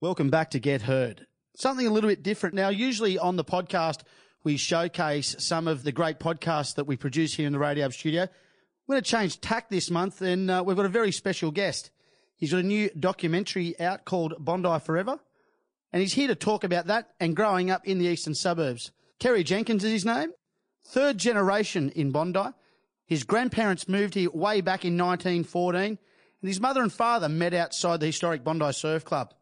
Welcome back to Get Heard. Something a little bit different now. Usually on the podcast, we showcase some of the great podcasts that we produce here in the Radio studio. We're going to change tack this month, and uh, we've got a very special guest. He's got a new documentary out called Bondi Forever, and he's here to talk about that and growing up in the eastern suburbs. Terry Jenkins is his name, third generation in Bondi. His grandparents moved here way back in 1914, and his mother and father met outside the historic Bondi Surf Club.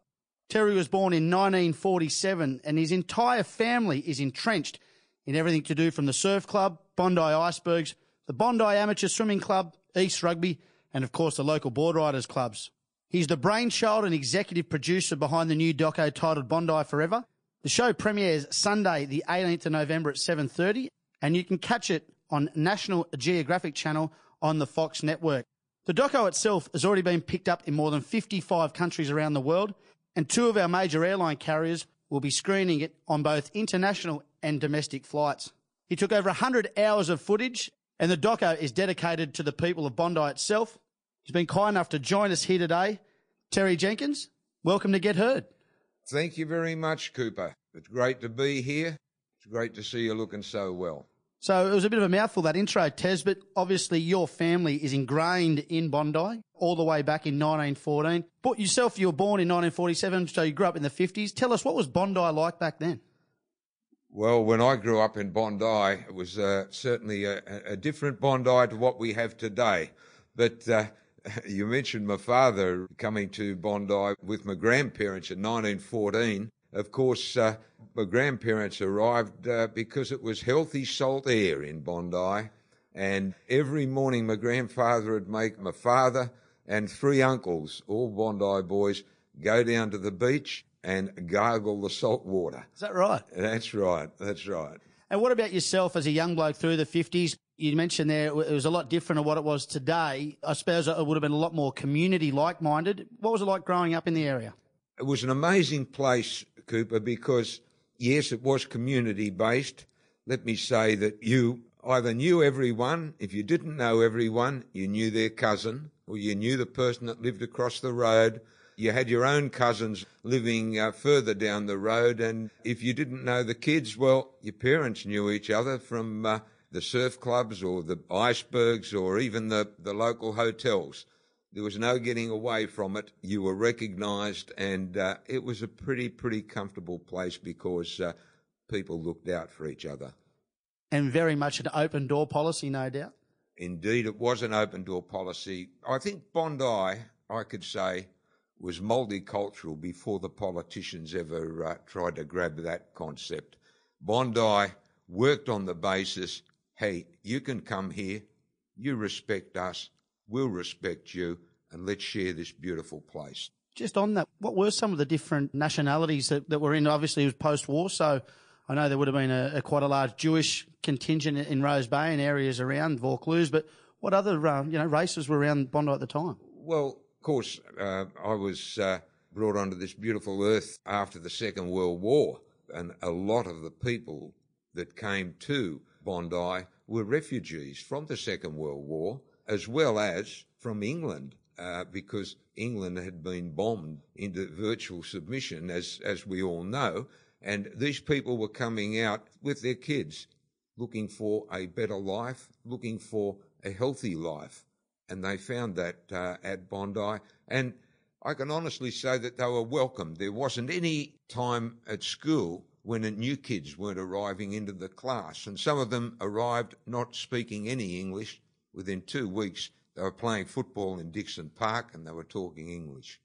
Terry was born in 1947 and his entire family is entrenched in everything to do from the surf club, Bondi Icebergs, the Bondi Amateur Swimming Club, East Rugby, and of course the local board riders clubs. He's the brainchild and executive producer behind the new doco titled Bondi Forever. The show premieres Sunday, the 18th of November at 7.30 and you can catch it on National Geographic Channel on the Fox network. The doco itself has already been picked up in more than 55 countries around the world and two of our major airline carriers will be screening it on both international and domestic flights. He took over 100 hours of footage, and the doco is dedicated to the people of Bondi itself. He's been kind enough to join us here today. Terry Jenkins, welcome to Get Heard. Thank you very much, Cooper. It's great to be here. It's great to see you looking so well. So it was a bit of a mouthful, that intro, Tez, but obviously your family is ingrained in Bondi all the way back in 1914. But yourself, you were born in 1947, so you grew up in the 50s. Tell us, what was Bondi like back then? Well, when I grew up in Bondi, it was uh, certainly a, a, different Bondi to what we have today. But uh, you mentioned my father coming to Bondi with my grandparents in 1914. Of course, uh, my grandparents arrived uh, because it was healthy salt air in Bondi. And every morning, my grandfather would make my father and three uncles, all Bondi boys, go down to the beach and gargle the salt water. Is that right? That's right. That's right. And what about yourself as a young bloke through the 50s? You mentioned there it was a lot different to what it was today. I suppose it would have been a lot more community like minded. What was it like growing up in the area? It was an amazing place, Cooper, because yes, it was community based. Let me say that you either knew everyone, if you didn't know everyone, you knew their cousin, or you knew the person that lived across the road. You had your own cousins living uh, further down the road, and if you didn't know the kids, well, your parents knew each other from uh, the surf clubs or the icebergs or even the, the local hotels. There was no getting away from it. You were recognised, and uh, it was a pretty, pretty comfortable place because uh, people looked out for each other. And very much an open door policy, no doubt. Indeed, it was an open door policy. I think Bondi, I could say, was multicultural before the politicians ever uh, tried to grab that concept. Bondi worked on the basis hey, you can come here, you respect us, we'll respect you, and let's share this beautiful place. Just on that, what were some of the different nationalities that, that were in? Obviously, it was post war, so I know there would have been a, a, quite a large Jewish contingent in Rose Bay and areas around Vaucluse, but what other um, you know races were around Bondi at the time? Well, of course, uh, I was uh, brought onto this beautiful earth after the Second World War, and a lot of the people that came to Bondi were refugees from the Second World War, as well as from England uh, because England had been bombed into virtual submission, as, as we all know. And these people were coming out with their kids, looking for a better life, looking for a healthy life. And they found that uh, at Bondi. And I can honestly say that they were welcome. There wasn't any time at school when new kids weren't arriving into the class. And some of them arrived not speaking any English. Within two weeks, they were playing football in Dixon Park and they were talking English.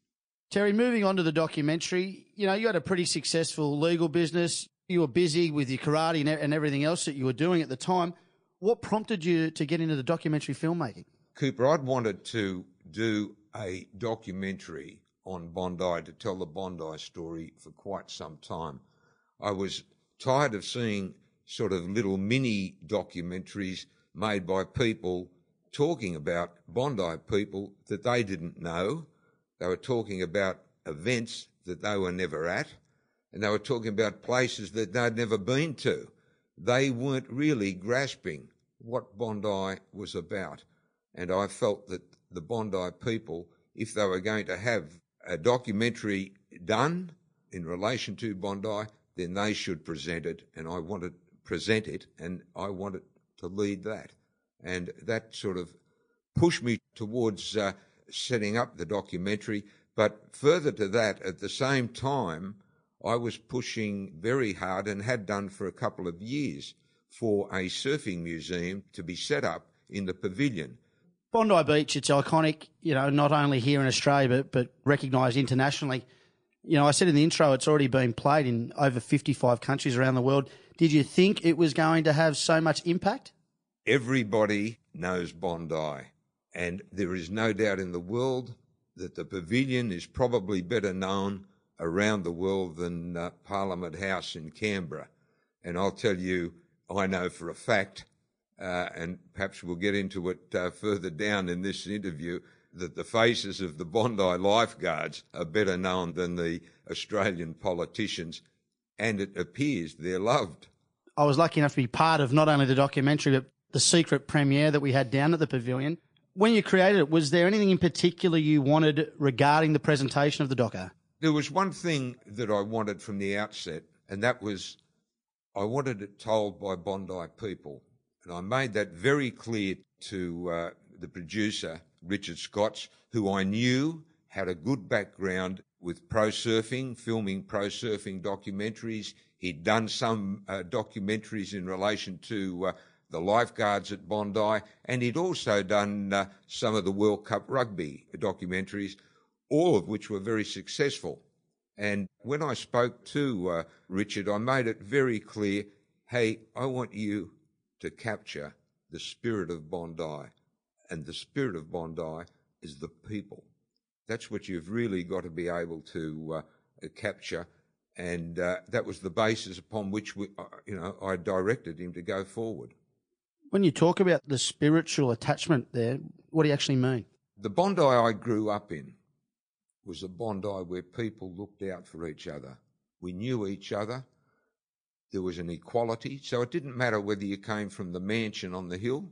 Terry, moving on to the documentary, you know, you had a pretty successful legal business. You were busy with your karate and everything else that you were doing at the time. What prompted you to get into the documentary filmmaking? Cooper, I'd wanted to do a documentary on Bondi to tell the Bondi story for quite some time. I was tired of seeing sort of little mini documentaries made by people talking about Bondi people that they didn't know. They were talking about events that they were never at, and they were talking about places that they'd never been to. They weren't really grasping what Bondi was about. And I felt that the Bondi people, if they were going to have a documentary done in relation to Bondi, then they should present it, and I wanted present it, and I want wanted to lead that, and that sort of pushed me towards uh, setting up the documentary. But further to that, at the same time, I was pushing very hard and had done for a couple of years for a surfing museum to be set up in the pavilion. Bondi Beach, it's iconic, you know, not only here in Australia, but, but recognised internationally. You know, I said in the intro, it's already been played in over 55 countries around the world. Did you think it was going to have so much impact? Everybody knows Bondi, and there is no doubt in the world that the pavilion is probably better known around the world than uh, Parliament House in Canberra. And I'll tell you, I know for a fact, uh, and perhaps we'll get into it uh, further down in this interview, that the faces of the Bondi lifeguards are better known than the Australian politicians, and it appears they're loved. I was lucky enough to be part of not only the documentary, but the secret premiere that we had down at the pavilion. When you created it, was there anything in particular you wanted regarding the presentation of the doco? There was one thing that I wanted from the outset, and that was I wanted it told by Bondi people. And I made that very clear to uh, the producer, Richard Scotts, who I knew had a good background with pro surfing, filming pro surfing documentaries. He'd done some uh, documentaries in relation to uh, the lifeguards at Bondi, and he'd also done uh, some of the World Cup rugby documentaries, all of which were very successful. And when I spoke to uh, Richard, I made it very clear hey, I want you to capture the spirit of Bondi. And the spirit of Bondi is the people. That's what you've really got to be able to uh, capture. And uh, that was the basis upon which we, uh, you know, I directed him to go forward. When you talk about the spiritual attachment there, what do you actually mean? The Bondi I grew up in was a Bondi where people looked out for each other. We knew each other. There was an equality. So it didn't matter whether you came from the mansion on the hill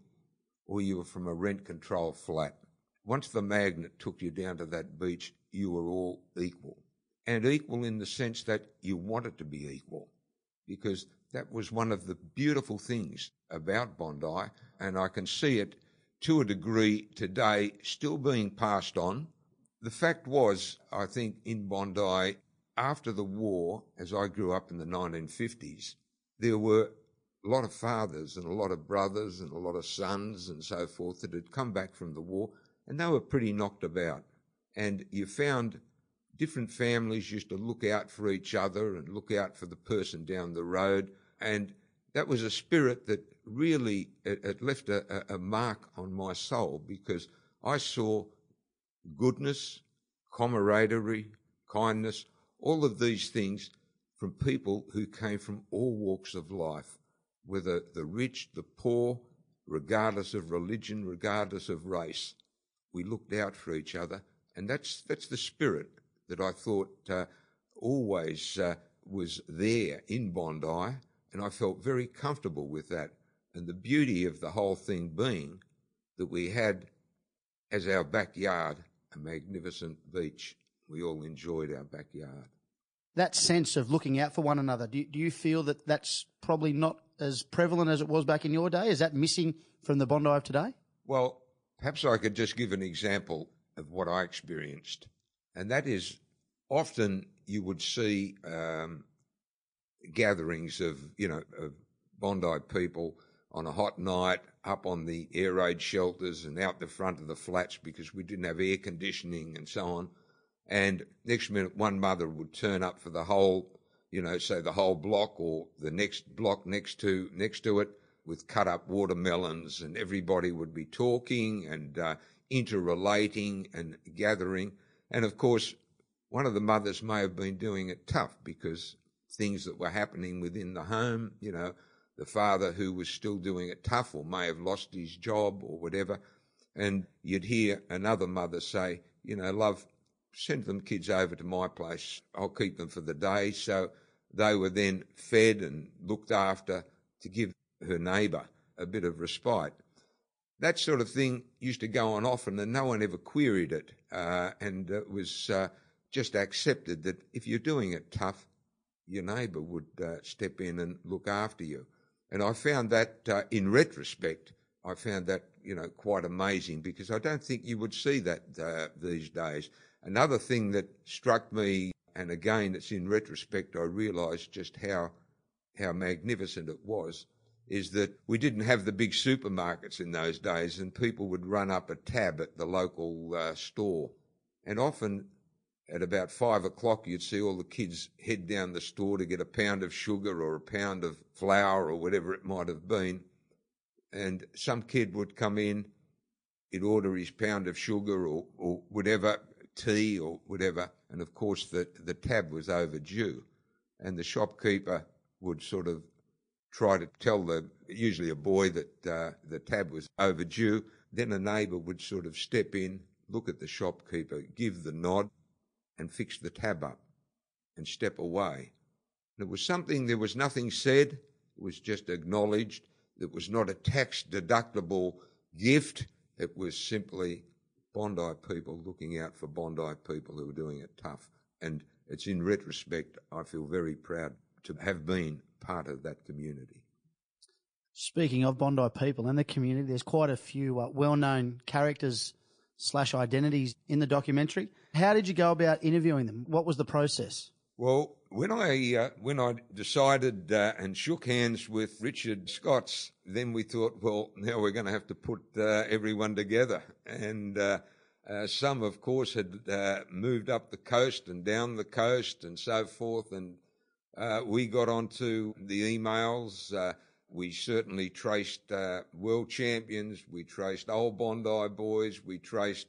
or you were from a rent control flat. Once the magnet took you down to that beach, you were all equal. And equal in the sense that you wanted to be equal because that was one of the beautiful things about Bondi, and I can see it to a degree today still being passed on. The fact was, I think, in Bondi, after the war, as I grew up in the 1950s, there were a lot of fathers and a lot of brothers and a lot of sons and so forth that had come back from the war, and they were pretty knocked about. And you found different families used to look out for each other and look out for the person down the road. And that was a spirit that really it, it left a, a, mark on my soul because I saw goodness, camaraderie, kindness, all of these things from people who came from all walks of life, whether the rich, the poor, regardless of religion, regardless of race. We looked out for each other, and that's that's the spirit that I thought uh, always uh, was there in Bondi, and I felt very comfortable with that. And the beauty of the whole thing being that we had as our backyard a magnificent beach. We all enjoyed our backyard. That sense of looking out for one another, do, do you feel that that's probably not as prevalent as it was back in your day? Is that missing from the Bondi of today? Well, perhaps I could just give an example of what I experienced and that is often you would see um, gatherings of you know of Bondi people on a hot night up on the air raid shelters and out the front of the flats because we didn't have air conditioning and so on. And next minute, one mother would turn up for the whole, you know, say the whole block or the next block next to next to it with cut up watermelons, and everybody would be talking and uh, interrelating and gathering. And of course, one of the mothers may have been doing it tough because things that were happening within the home, you know, the father who was still doing it tough or may have lost his job or whatever. And you'd hear another mother say, you know, love, send them kids over to my place. I'll keep them for the day. So they were then fed and looked after to give her neighbour a bit of respite that sort of thing used to go on often, and no one ever queried it. Uh, and it was uh, just accepted that if you're doing it tough, your neighbour would uh, step in and look after you. And I found that, uh, in retrospect, I found that you know quite amazing because I don't think you would see that uh, these days. Another thing that struck me, and again, it's in retrospect, I realised just how how magnificent it was. Is that we didn't have the big supermarkets in those days, and people would run up a tab at the local uh, store, and often at about five o'clock, you'd see all the kids head down the store to get a pound of sugar or a pound of flour or whatever it might have been. And some kid would come in, he'd order his pound of sugar or, or whatever, tea or whatever. And of course, the, the tab was overdue. And the shopkeeper would sort of try to tell the, usually a boy, that uh, the tab was overdue. Then a neighbour would sort of step in, look at the shopkeeper, give the nod, and fix the tab up and step away. And it was something, there was nothing said, it was just acknowledged. It was not a tax deductible gift, it was simply Bondi people looking out for Bondi people who are doing it tough. And it's in retrospect, I feel very proud to have been part of that community. Speaking of Bondi people and the community, there's quite a few uh, well known characters slash identities in the documentary. How did you go about interviewing them? What was the process? Well, when I uh, when I decided uh, and shook hands with Richard Scotts, then we thought, well, now we're going to have to put uh, everyone together. And uh, uh, some, of course, had uh, moved up the coast and down the coast and so forth. And we got onto the emails. We certainly traced world champions. We traced old Bondi boys. We traced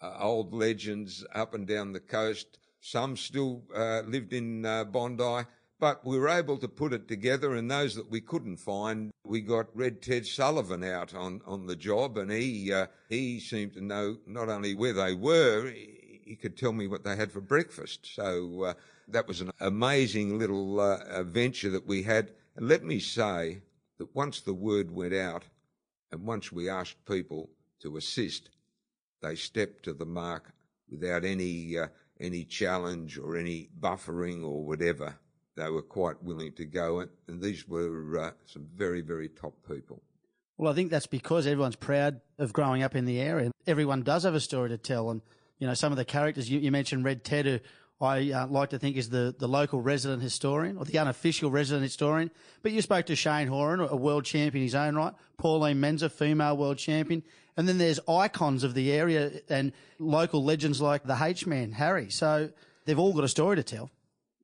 old legends up and down the coast. Some still uh, lived in uh, Bondi, but we were able to put it together. And those that we couldn't find, we got Red Ted Sullivan out on, on the job, and he uh, he seemed to know not only where they were, he, he could tell me what they had for breakfast. So uh, that was an amazing little venture that we had. And let me say, that once the word went out and once we asked people to assist, they stepped to the mark without any uh, any challenge or any buffering or whatever. They were quite willing to go, and, and these were uh, some very very top people. Well, I think that's because everyone's proud of growing up in the area. Everyone does have a story to tell, and you know some of the characters you, you mentioned, Red Ted, who I uh, like to think is the, the local resident historian or the unofficial resident historian. But you spoke to Shane Horan, a world champion in his own right, Pauline Menczer, female world champion. And then there's icons of the area and local legends like the H Man, Harry. So they've all got a story to tell.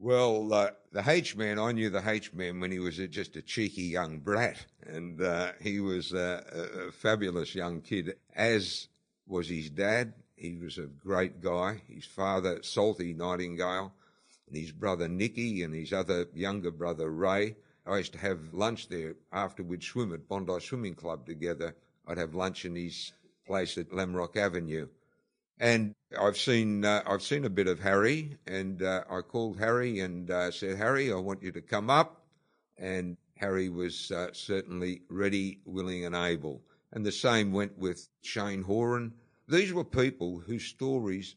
Well, uh, the H Man, I knew the H Man when he was just a cheeky young brat. And uh, he was a fabulous young kid, as was his dad he was a great guy. His father, Salty Nightingale, and his brother Nicky, and his other younger brother Ray. I used to have lunch there after we'd swim at Bondi Swimming Club together. I'd have lunch in his place at Lamrock Avenue. And I've seen uh, I've seen a bit of Harry, and uh, I called Harry and uh, said, Harry, I want you to come up. And Harry was uh, certainly ready, willing, and able. And the same went with Shane Horan these were people whose stories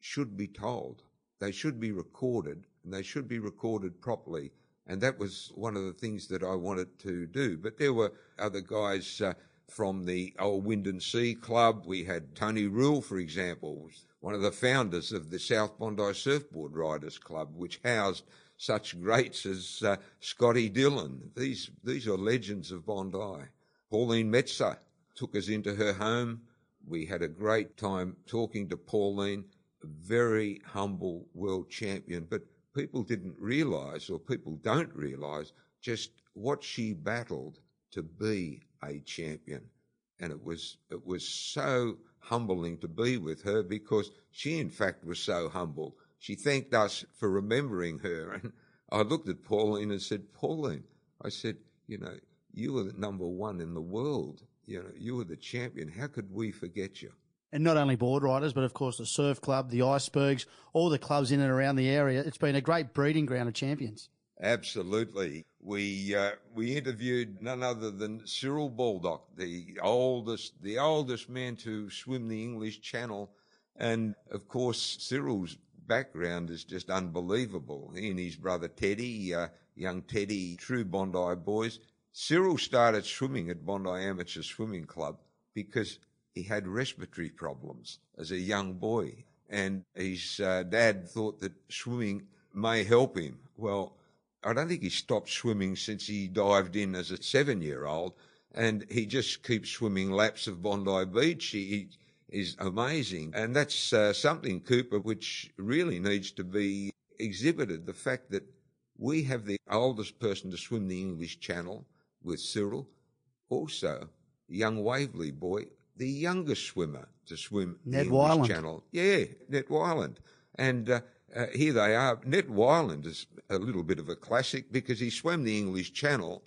should be told. They should be recorded, and they should be recorded properly. And that was one of the things that I wanted to do. But there were other guys uh, from the old Wind and Sea Club. We had Tony Rule, for example, one of the founders of the South Bondi Surfboard Riders Club, which housed such greats as uh, Scotty Dillon. These, these are legends of Bondi. Pauline Menczer took us into her home we had a great time talking to Pauline, a very humble world champion, but people didn't realize, or people don't realize, just what she battled to be a champion. And it was, it was so humbling to be with her because she, in fact, was so humble. She thanked us for remembering her. And I looked at Pauline and said, Pauline, I said, you know, you were number one in the world you know, you were the champion. How could we forget you? And not only board riders, but of course the surf club, the icebergs, all the clubs in and around the area. It's been a great breeding ground of champions. Absolutely. We uh, we interviewed none other than Cyril Baldock, the oldest the oldest man to swim the English Channel, and of course Cyril's background is just unbelievable. He and his brother Teddy, uh, young Teddy, true Bondi boys. Cyril started swimming at Bondi Amateur Swimming Club because he had respiratory problems as a young boy. And his uh, dad thought that swimming may help him. Well, I don't think he stopped swimming since he dived in as a seven year old. And he just keeps swimming laps of Bondi Beach. He, he is amazing. And that's uh, something, Cooper, which really needs to be exhibited. The fact that we have the oldest person to swim the English Channel with Cyril. Also, young Waverley boy, the youngest swimmer to swim Ned the English Channel. Yeah, Ned Wyland. And uh, uh, here they are. Ned Wyland is a little bit of a classic because he swam the English Channel,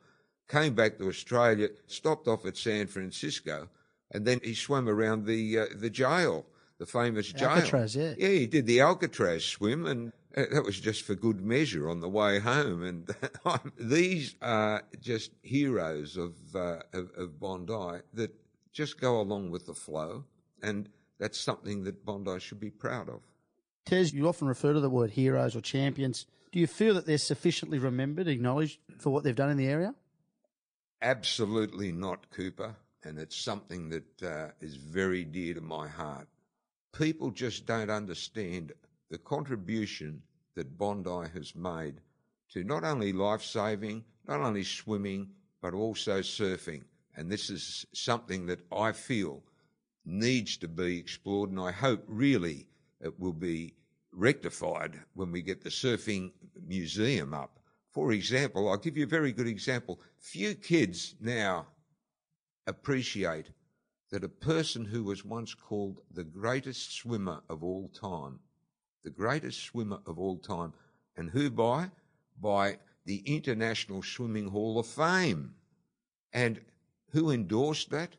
came back to Australia, stopped off at San Francisco, and then he swam around the uh, the jail, the famous jail. Alcatraz, yeah. Yeah, he did the Alcatraz swim, and uh, that was just for good measure on the way home. And these are just heroes of, uh, of of Bondi that just go along with the flow, and that's something that Bondi should be proud of. Tez, you often refer to the word heroes or champions. Do you feel that they're sufficiently remembered, acknowledged for what they've done in the area? Absolutely not, Cooper. And it's something that uh, is very dear to my heart. People just don't understand the contribution that Bondi has made to not only life saving, not only swimming, but also surfing. And this is something that I feel needs to be explored, and I hope really it will be rectified when we get the surfing museum up. For example, I'll give you a very good example. Few kids now appreciate that a person who was once called the greatest swimmer of all time, the greatest swimmer of all time, and who by? By the International Swimming Hall of Fame. And who endorsed that?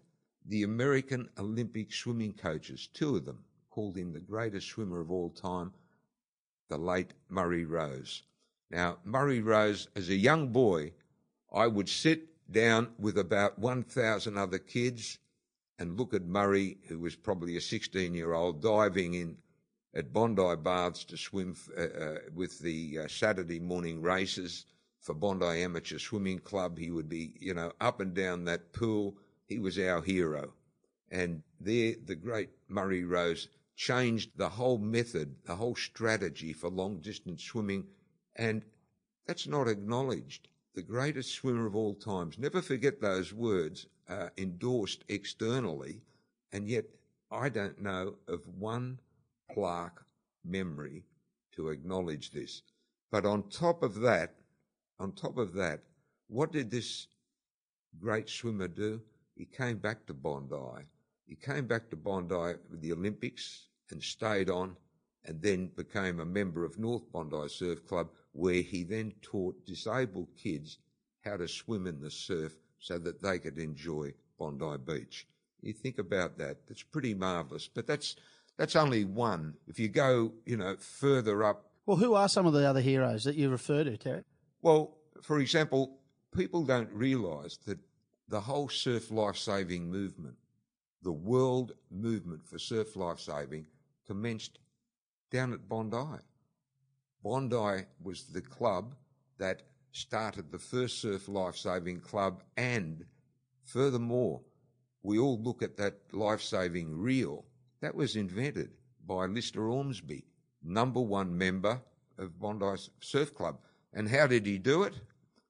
The American Olympic swimming coaches, two of them, called him the greatest swimmer of all time, the late Murray Rose. Now, Murray Rose, as a young boy, I would sit down with about 1,000 other kids and look at Murray, who was probably a 16 year old, diving in at Bondi Baths to swim uh, uh, with the uh, Saturday morning races for Bondi Amateur Swimming Club. He would be, you know, up and down that pool. He was our hero. And there, the great Murray Rose changed the whole method, the whole strategy for long distance swimming. And that's not acknowledged. The greatest swimmer of all times. Never forget those words uh, endorsed externally. And yet, I don't know of one plaque memory to acknowledge this. But on top of that, on top of that, what did this great swimmer do? He came back to Bondi. He came back to Bondi with the Olympics and stayed on and then became a member of North Bondi Surf Club where he then taught disabled kids how to swim in the surf so that they could enjoy Bondi Beach. You think about that, that's pretty marvellous. But that's that's only one. If you go, you know, further up Well, who are some of the other heroes that you refer to, Terry? Well, for example, people don't realise that the whole surf life saving movement, the world movement for surf life saving, commenced down at Bondi. Bondi was the club that started the first surf lifesaving club, and furthermore, we all look at that life saving reel. That was invented by Lester Ormsby, number one member of Bondi Surf Club. And how did he do it?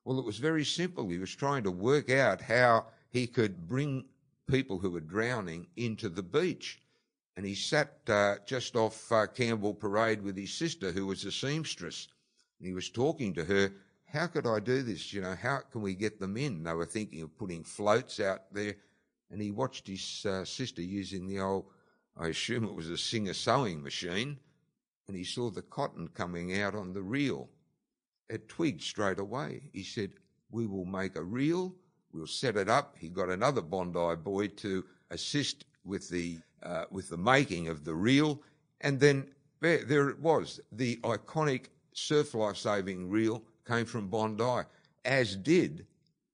Well, it was very simple. He was trying to work out how he could bring people who were drowning into the beach. And he sat uh, just off uh, Campbell Parade with his sister, who was a seamstress. And he was talking to her, How could I do this? You know, how can we get them in? They were thinking of putting floats out there. And he watched his uh, sister using the old, I assume it was a Singer sewing machine, and he saw the cotton coming out on the reel it twigged straight away. He said, We will make a reel, we'll set it up. He got another Bondi boy to assist with the, uh, with the making of the reel. And then there, there it was. The iconic surf life saving reel came from Bondi, as did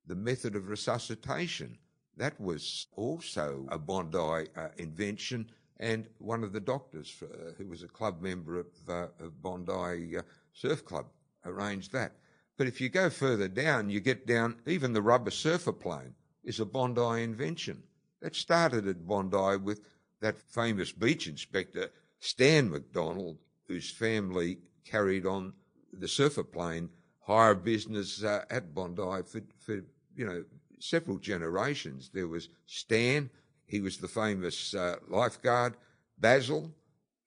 the method of resuscitation. That was also a Bondi uh, invention. and one of the doctors uh, who was a club member of, uh, of Bondi uh, Surf Club arranged that. But if you go further down, you get down, even the rubber surfer plane is a Bondi invention. That started at Bondi with that famous beach inspector, Stan McDonald, whose family carried on the surfer plane hire business uh, at Bondi for, for, you know, several generations. There was Stan, he was the famous uh, lifeguard, Basil,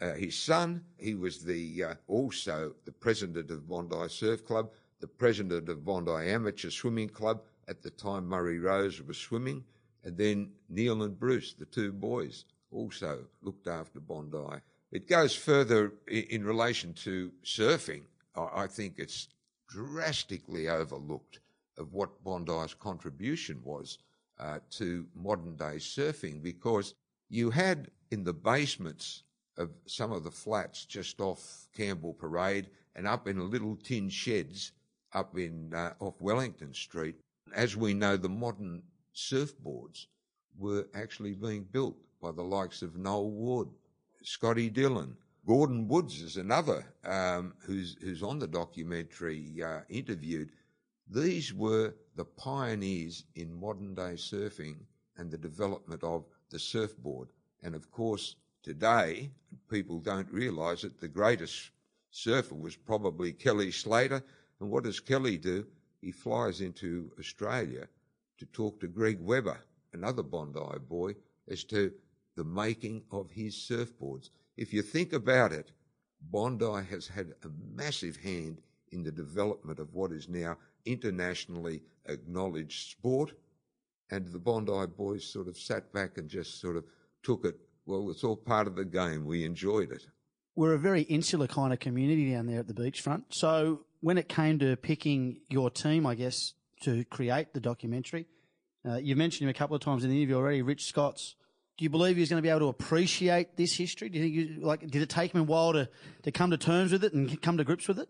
uh, his son, he was the uh, also the president of Bondi Surf Club, the president of Bondi Amateur Swimming Club. At the time, Murray Rose was swimming, and then Neil and Bruce, the two boys, also looked after Bondi. It goes further in, in relation to surfing. I, I think it's drastically overlooked of what Bondi's contribution was uh, to modern day surfing because you had in the basements of some of the flats just off Campbell Parade and up in little tin sheds up in uh, off Wellington Street. As we know, the modern surfboards were actually being built by the likes of Noel Wood, Scotty Dillon, Gordon Woods is another um, who's who's on the documentary uh, interviewed. These were the pioneers in modern day surfing and the development of the surfboard. And of course, today people don't realise that the greatest surfer was probably Kelly Slater. And what does Kelly do? He flies into Australia to talk to Greg Webber, another Bondi boy, as to the making of his surfboards. If you think about it, Bondi has had a massive hand in the development of what is now internationally acknowledged sport. And the Bondi boys sort of sat back and just sort of took it. Well, it's all part of the game. We enjoyed it. We're a very insular kind of community down there at the beachfront. So when it came to picking your team, I guess, to create the documentary, uh, you mentioned him a couple of times in the interview already, Rich Scott's do you believe he was going to be able to appreciate this history? Do you think, you, like, did it take him a while to, to come to terms with it and come to grips with it?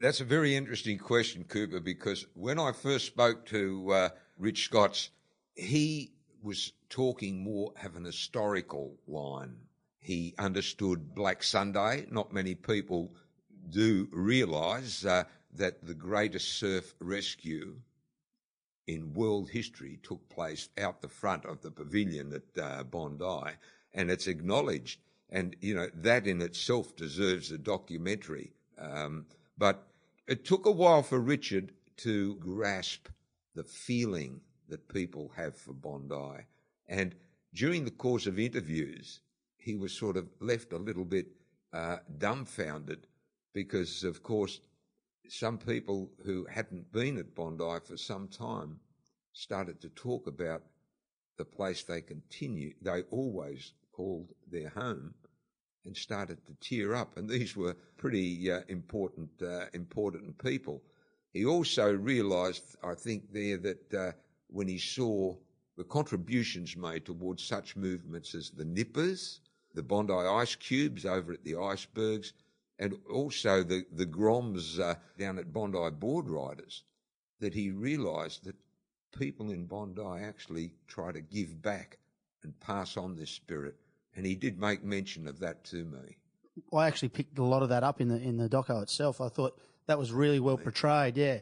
That's a very interesting question, Cooper, because when I first spoke to uh, Rich Scotts, he was talking more of an historical line. He understood Black Sunday. Not many people do realise uh, that the greatest surf rescue in world history took place out the front of the pavilion at uh, Bondi, and it's acknowledged. And you know that in itself deserves a documentary. Um, but it took a while for Richard to grasp the feeling that people have for Bondi, and during the course of interviews, he was sort of left a little bit uh, dumbfounded because, of course, some people who hadn't been at Bondi for some time started to talk about the place they continue, they always called their home and started to tear up. And these were pretty uh, important, uh, important people. He also realised, I think, there that uh, when he saw the contributions made towards such movements as the Nippers, the Bondi Ice Cubes over at the icebergs, and also the, the Groms uh, down at Bondi Board Riders, that he realised that people in Bondi actually try to give back and pass on this spirit. And he did make mention of that to me. I actually picked a lot of that up in the in the doco itself. I thought that was really well portrayed. Yeah.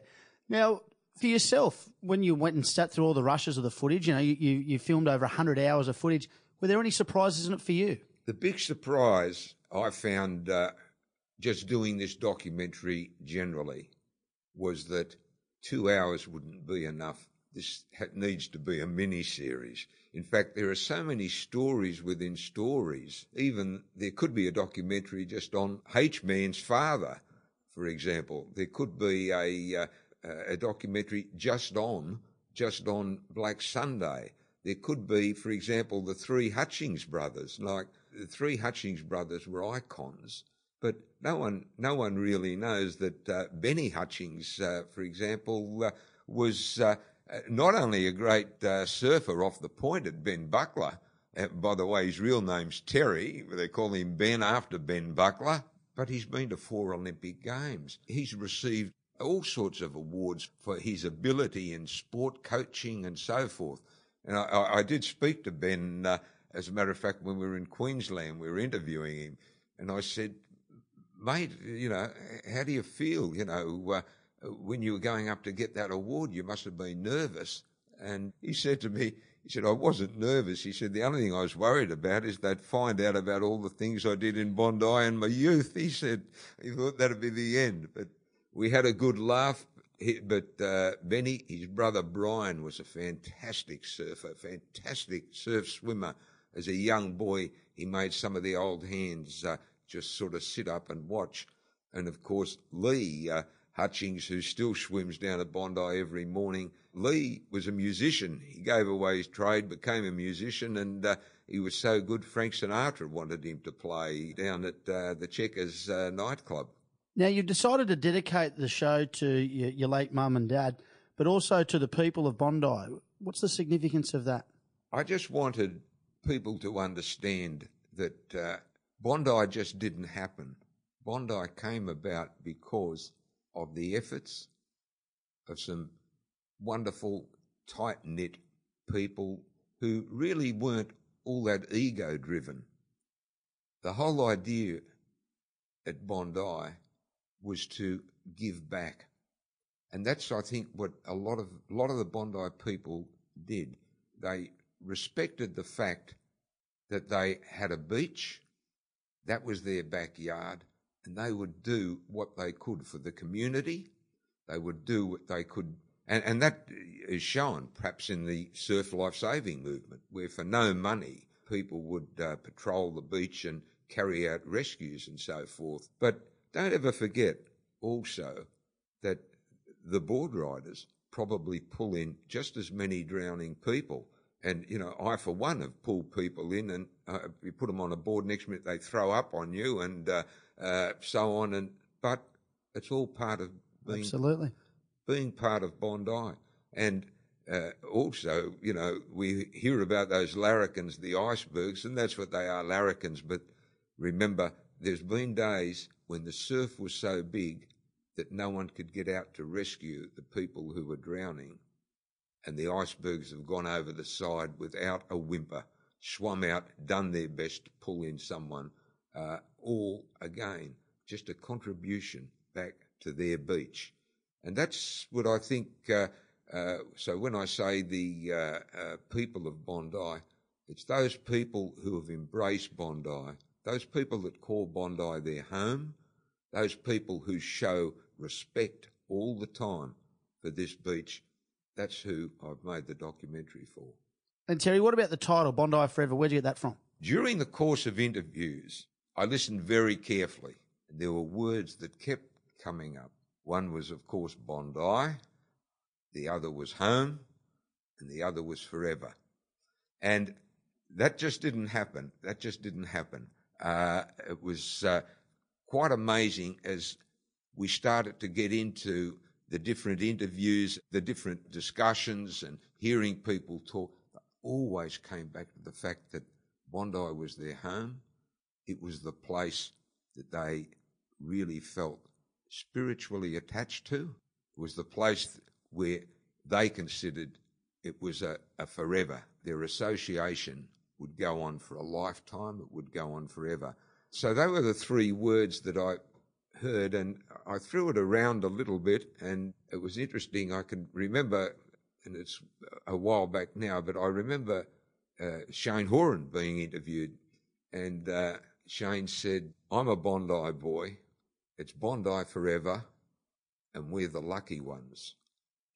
Now, for yourself, when you went and sat through all the rushes of the footage, you know, you, you, you filmed over 100 hours of footage. Were there any surprises in it for you? The big surprise I found uh, just doing this documentary generally was that two hours wouldn't be enough. This needs to be a mini series. In fact, there are so many stories within stories. Even there could be a documentary just on H Man's father, for example. There could be a, uh, a documentary just on just on Black Sunday. There could be, for example, the three Hutchings brothers. Like the three Hutchings brothers were icons but no one, no one really knows that uh, Benny Hutchings, uh, for example, uh, was uh, not only a great uh, surfer off the point at Ben Buckler. Uh, by the way, his real name's Terry. They call him Ben after Ben Buckler. But he's been to four Olympic Games. He's received all sorts of awards for his ability in sport coaching and so forth. And I, I did speak to Ben As a matter of fact, when we were in Queensland, we were interviewing him, and I said, "Mate, you know, how do you feel? You know, uh, when you were going up to get that award, you must have been nervous." And he said to me, he said, I wasn't nervous. He said, the only thing I was worried about is they'd find out about all the things I did in Bondi in my youth. He said, he thought that'd be the end. But we had a good laugh. But uh, Benny, his brother Brian, was a fantastic surfer, fantastic surf swimmer. As a young boy, he made some of the old hands uh, just sort of sit up and watch. And of course, Lee uh, Hutchings, who still swims down at Bondi every morning, Lee was a musician. He gave away his trade, became a musician, and uh, he was so good. Frank Sinatra wanted him to play down at uh, the Checkers uh, nightclub. Now, you've decided to dedicate the show to your, your late mum and dad, but also to the people of Bondi. What's the significance of that? I just wanted people to understand that uh, Bondi just didn't happen. Bondi came about because of the efforts of some wonderful, tight knit people who really weren't all that ego driven. The whole idea at Bondi was to give back. And that's, I think, what a lot of, a lot of the Bondi people did. They respected the fact that they had a beach, that was their backyard, and they would do what they could for the community. They would do what they could and, and that is shown perhaps in the surf life saving movement, where for no money people would uh, patrol the beach and carry out rescues and so forth. But don't ever forget also that the board riders probably pull in just as many drowning people. And, you know, I, for one, have pulled people in and uh, you put them on a board, next minute they throw up on you and uh, uh so on. And But it's all part of being Absolutely being part of Bondi. And uh, also, you know, we hear about those larrikins, the icebergs, and that's what they are, larrikins. But remember, there's been days when the surf was so big that no one could get out to rescue the people who were drowning. And the icebergs have gone over the side without a whimper, swum out, done their best to pull in someone, uh, all again, just a contribution back to their beach. And that's what I think. Uh, uh, so when I say the uh, uh, people of Bondi, it's those people who have embraced Bondi, those people that call Bondi their home, those people who show respect all the time for this beach. That's who I've made the documentary for. And Terry, what about the title, Bondi Forever? Where'd you get that from? During the course of interviews, I listened very carefully. There were words that kept coming up. One was, of course, Bondi, the other was home, and the other was forever. And that just didn't happen. That just didn't happen. Uh, it was uh, quite amazing as we started to get into the different interviews, the different discussions, and hearing people talk. Always came back to the fact that Bondi was their home. It was the place that they really felt spiritually attached to It was the place where they considered it was a, a forever. Their association would go on for a lifetime, it would go on forever. So they were the three words that I heard, and I threw it around a little bit, and it was interesting. I can remember, and it's a while back now, but I remember uh, Shane Horan being interviewed, and uh, Shane said, I'm a Bondi boy. It's Bondi forever, and we're the lucky ones.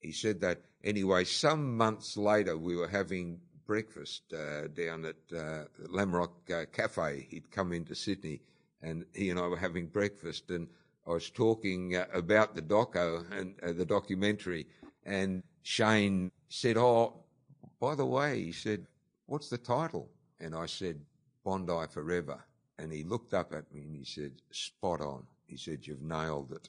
He said that anyway. Some months later, we were having breakfast uh, down at uh, Lamrock uh, Cafe. He'd come into Sydney, and he and I were having breakfast, and I was talking uh, about the doco and uh, the documentary, and Shane said, "Oh, by the way," he said, "What's the title?" And I said, "Bondi Forever." And he looked up at me and he said, "Spot on." He said, You've nailed it.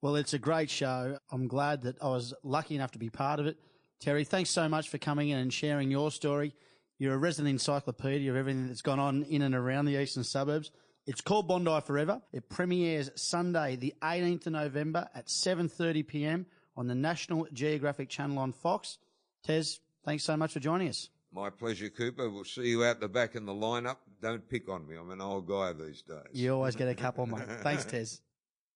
Well, it's a great show. I'm glad that I was lucky enough to be part of it. Terry, thanks so much for coming in and sharing your story. You're a resident encyclopedia of everything that's gone on in and around the eastern suburbs. It's called Bondi Forever. It premieres Sunday, the 18th of November at 7:30 p.m. on the National Geographic Channel on Fox. Tez, thanks so much for joining us. My pleasure, Cooper. We'll see you out the back in the lineup. Don't pick on me. I'm an old guy these days. You always get a couple, mate. Thanks, Tez.